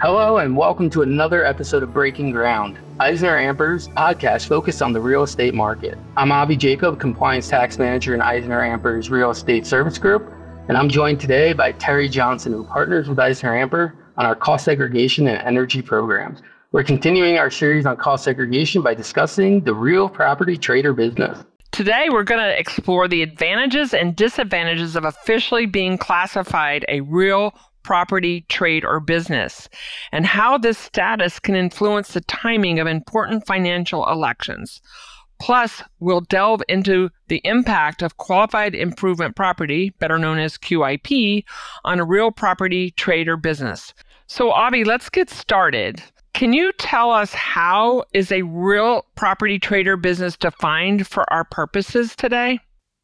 Hello, and welcome to another episode of Breaking Ground, EisnerAmper's podcast focused on the real estate market. I'm Avi Jacob, Compliance Tax Manager in EisnerAmper's Real Estate Service Group, and I'm joined today by Terry Johnson, who partners with EisnerAmper on our cost segregation and energy programs. We're continuing our series on cost segregation by discussing the real property trade or business. Today, we're going to explore the advantages and disadvantages of officially being classified a real property, trade, or business, and how this status can influence the timing of important financial elections. Plus, we'll delve into the impact of qualified improvement property, better known as QIP, on a real property, trade, or business. So, Avi, let's get started. Can you tell us how is a real property trade or business defined for our purposes today?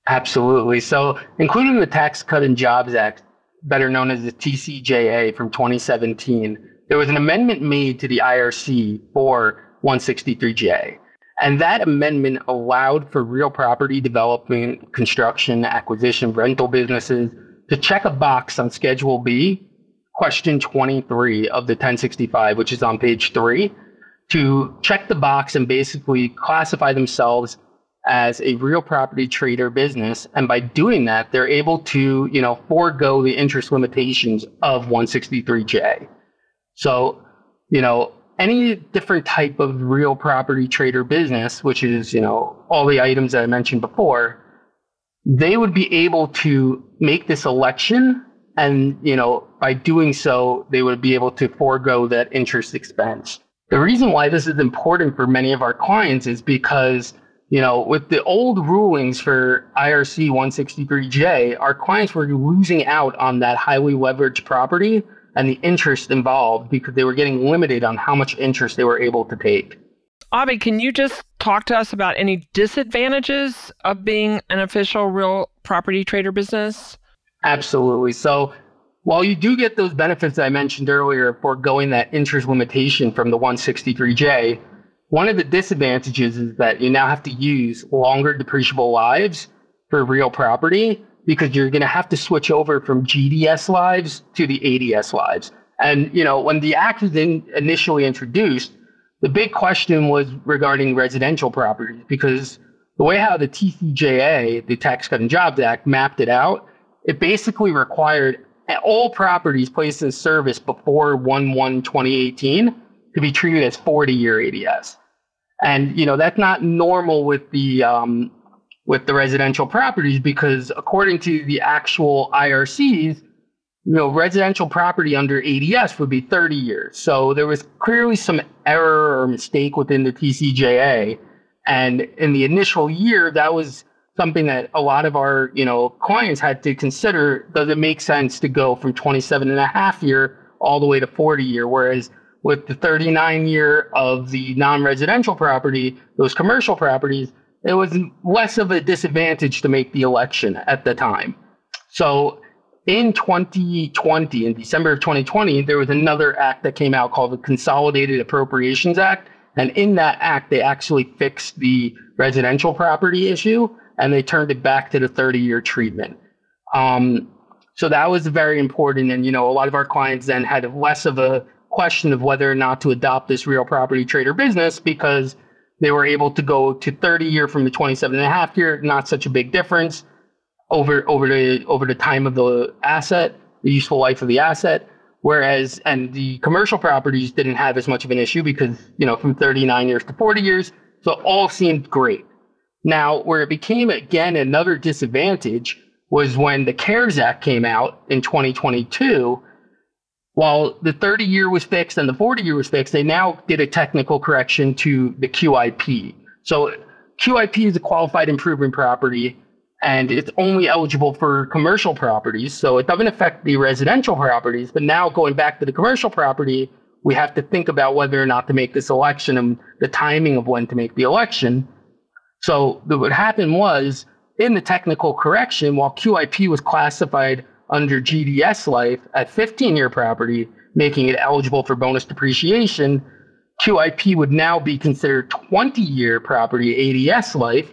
Absolutely. So, including the Tax Cut and Jobs Act, better known as the TCJA from 2017, there was an amendment made to the IRC for 163J. And that amendment allowed for real property development, construction, acquisition, rental businesses to check a box on Schedule B, question 23 of the 1065, which is on page three, to check the box and basically classify themselves as a real property trade or business. And by doing that, they're able to, you know, forego the interest limitations of 163J. So, you know, any different type of real property trade or business, which is, you know, all the items that I mentioned before, they would be able to make this election. And, you know, by doing so, they would be able to forego that interest expense. The reason why this is important for many of our clients is because you know, with the old rulings for IRC 163J, our clients were losing out on that highly leveraged property and the interest involved because they were getting limited on how much interest they were able to take. Avi, can you just talk to us about any disadvantages of being an official real property trade or business? Absolutely. So, while you do get those benefits I mentioned earlier for going that interest limitation from the 163J, one of the disadvantages is that you now have to use longer depreciable lives for real property because you're going to have to switch over from GDS lives to the ADS lives. And, you know, when the act was in, initially introduced, the big question was regarding residential properties because the way how the TCJA, the Tax Cut and Jobs Act, mapped it out, it basically required all properties placed in service before 1 1 2018 to be treated as 40 year ADS. And you know that's not normal with the um, with the residential properties because according to the actual IRCs, you know residential property under ADS would be 30 years. So there was clearly some error or mistake within the TCJA, and in the initial year, that was something that a lot of our you know clients had to consider. Does it make sense to go from 27 and a half year all the way to 40 year? Whereas with the 39 year of the non-residential property, those commercial properties, it was less of a disadvantage to make the election at the time. So in 2020, in December of 2020, there was another act that came out called the Consolidated Appropriations Act. And in that act, they actually fixed the residential property issue and they turned it back to the 30 year treatment. Um, so that was very important. And, you know, a lot of our clients then had less of a question of whether or not to adopt this real property trade or business because they were able to go to 30 year from the 27 and a half year, not such a big difference over over the over the time of the asset, the useful life of the asset. Whereas and the commercial properties didn't have as much of an issue because, you know, from 39 years to 40 years. So all seemed great. Now, where it became again another disadvantage was when the CARES Act came out in 2022 while the 30 year was fixed and the 40 year was fixed, they now did a technical correction to the QIP. So QIP is a qualified improvement property and it's only eligible for commercial properties. So it doesn't affect the residential properties. But now going back to the commercial property, we have to think about whether or not to make this election and the timing of when to make the election. So what happened was in the technical correction, while QIP was classified under GDS life at 15 year property, making it eligible for bonus depreciation, QIP would now be considered 20 year property ADS life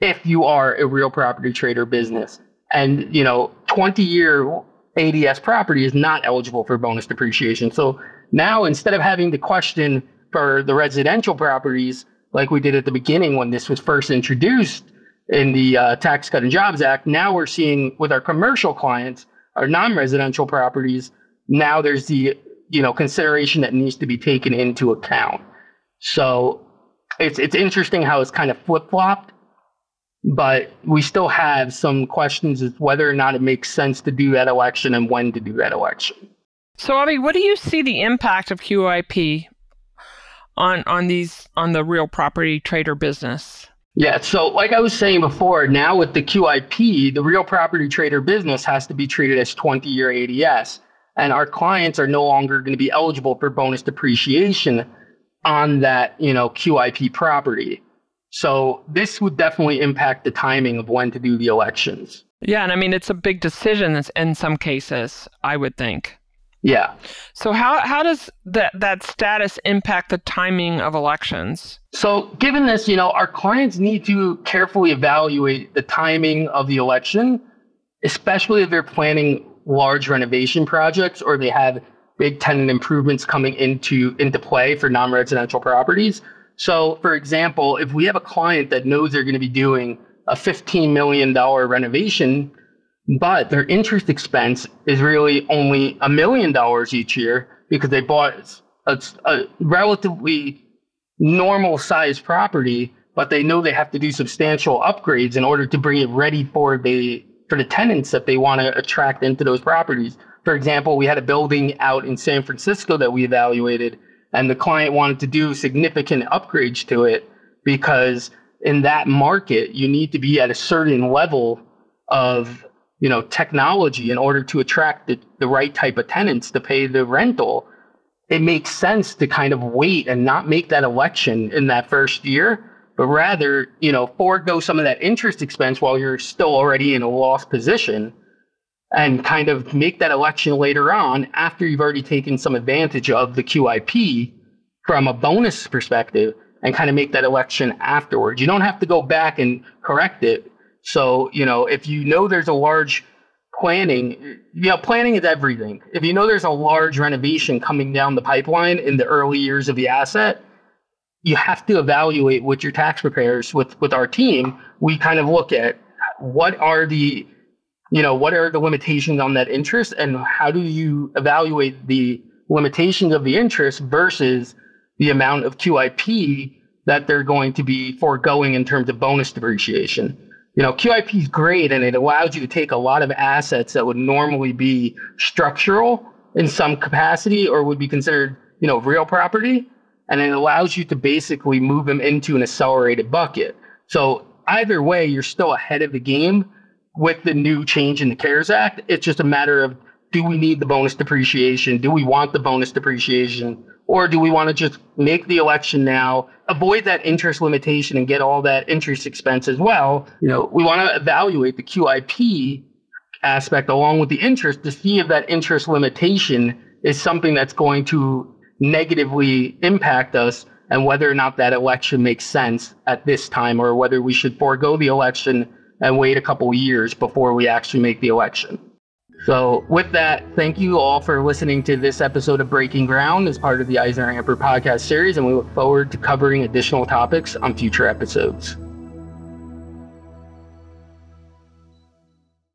if you are a real property trade or business. And, you know, 20 year ADS property is not eligible for bonus depreciation. So Now, instead of having to question for the residential properties, like we did at the beginning when this was first introduced in the uh, Tax Cut and Jobs Act, now we're seeing with our commercial clients, our non-residential properties, now there's the you know consideration that needs to be taken into account. So it's it's interesting how it's kind of flip flopped, but we still have some questions as whether or not it makes sense to do that election and when to do that election. So, Avi, what do you see the impact of QIP on on these on the real property trade or business? Yeah, so like I was saying before, now with the QIP, the real property trade or business has to be treated as 20 year ADS. And our clients are no longer going to be eligible for bonus depreciation on that, you know, QIP property. So this would definitely impact the timing of when to do the elections. Yeah, and I mean it's a big decision that's in some cases, I would think. Yeah. So how how does that that status impact the timing of elections? So given this, you know, our clients need to carefully evaluate the timing of the election, especially if they're planning large renovation projects or they have big tenant improvements coming into into play for non-residential properties. So for example, if we have a client that knows they're going to be doing a $15 million renovation but their interest expense is really only a million dollars each year because they bought a, a relatively normal sized property, but they know they have to do substantial upgrades in order to bring it ready for the for the tenants that they want to attract into those properties. For example, we had a building out in San Francisco that we evaluated, and the client wanted to do significant upgrades to it because in that market, you need to be at a certain level of you know technology in order to attract the, the right type of tenants to pay the rental it makes sense to kind of wait and not make that election in that first year but rather you know forego some of that interest expense while you're still already in a lost position and kind of make that election later on after you've already taken some advantage of the QIP from a bonus perspective and kind of make that election afterwards. You don't have to go back and correct it so, you know, if you know there's a large planning, you know, planning is everything. If you know there's a large renovation coming down the pipeline in the early years of the asset, you have to evaluate with your tax preparers, with with our team. We kind of look at what are the, you know, what are the limitations on that interest, and how do you evaluate the limitations of the interest versus the amount of QIP that they're going to be foregoing in terms of bonus depreciation you know, QIP is great and it allows you to take a lot of assets that would normally be structural in some capacity or would be considered, you know, real property. And it allows you to basically move them into an accelerated bucket. So either way, you're still ahead of the game with the new change in the CARES Act. It's just a matter of do we need the bonus depreciation? Do we want the bonus depreciation? Or do we want to just make the election now, avoid that interest limitation and get all that interest expense as well? You know, we want to evaluate the QIP aspect along with the interest to see if that interest limitation is something that's going to negatively impact us and whether or not that election makes sense at this time or whether we should forego the election and wait a couple years before we actually make the election. So, with that, thank you all for listening to this episode of Breaking Ground as part of the EisnerAmper podcast series, and we look forward to covering additional topics on future episodes.